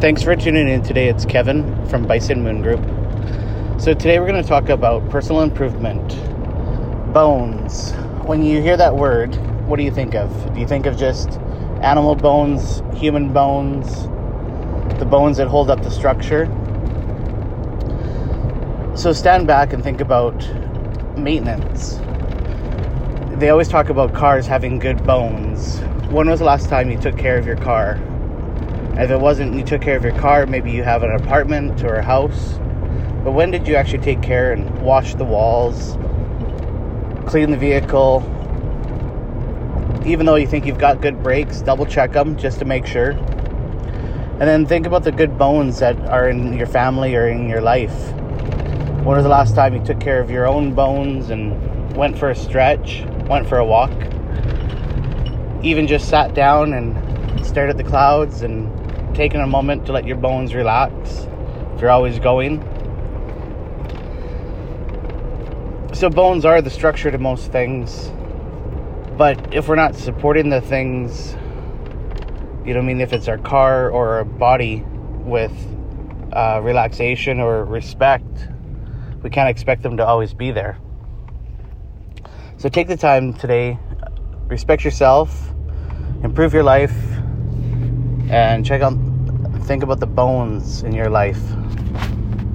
Thanks for tuning in today. It's Kevin from Bison Moon Group. So, today we're going to talk about personal improvement, bones. When you hear that word, what do you think of? Do you think of just animal bones, human bones, the bones that hold up the structure? So, stand back and think about maintenance. They always talk about cars having good bones. When was the last time you took care of your car? If it wasn't you took care of your car, maybe you have an apartment or a house. But when did you actually take care and wash the walls, clean the vehicle? Even though you think you've got good brakes, double check them just to make sure. And then think about the good bones that are in your family or in your life. When was the last time you took care of your own bones and went for a stretch, went for a walk? Even just sat down and stared at the clouds and taking a moment to let your bones relax if you're always going. So, bones are the structure to most things, but if we're not supporting the things, you know, I mean, if it's our car or our body with uh, relaxation or respect, we can't expect them to always be there. So, take the time today, respect yourself, improve your life, and check out Think about the bones in your life.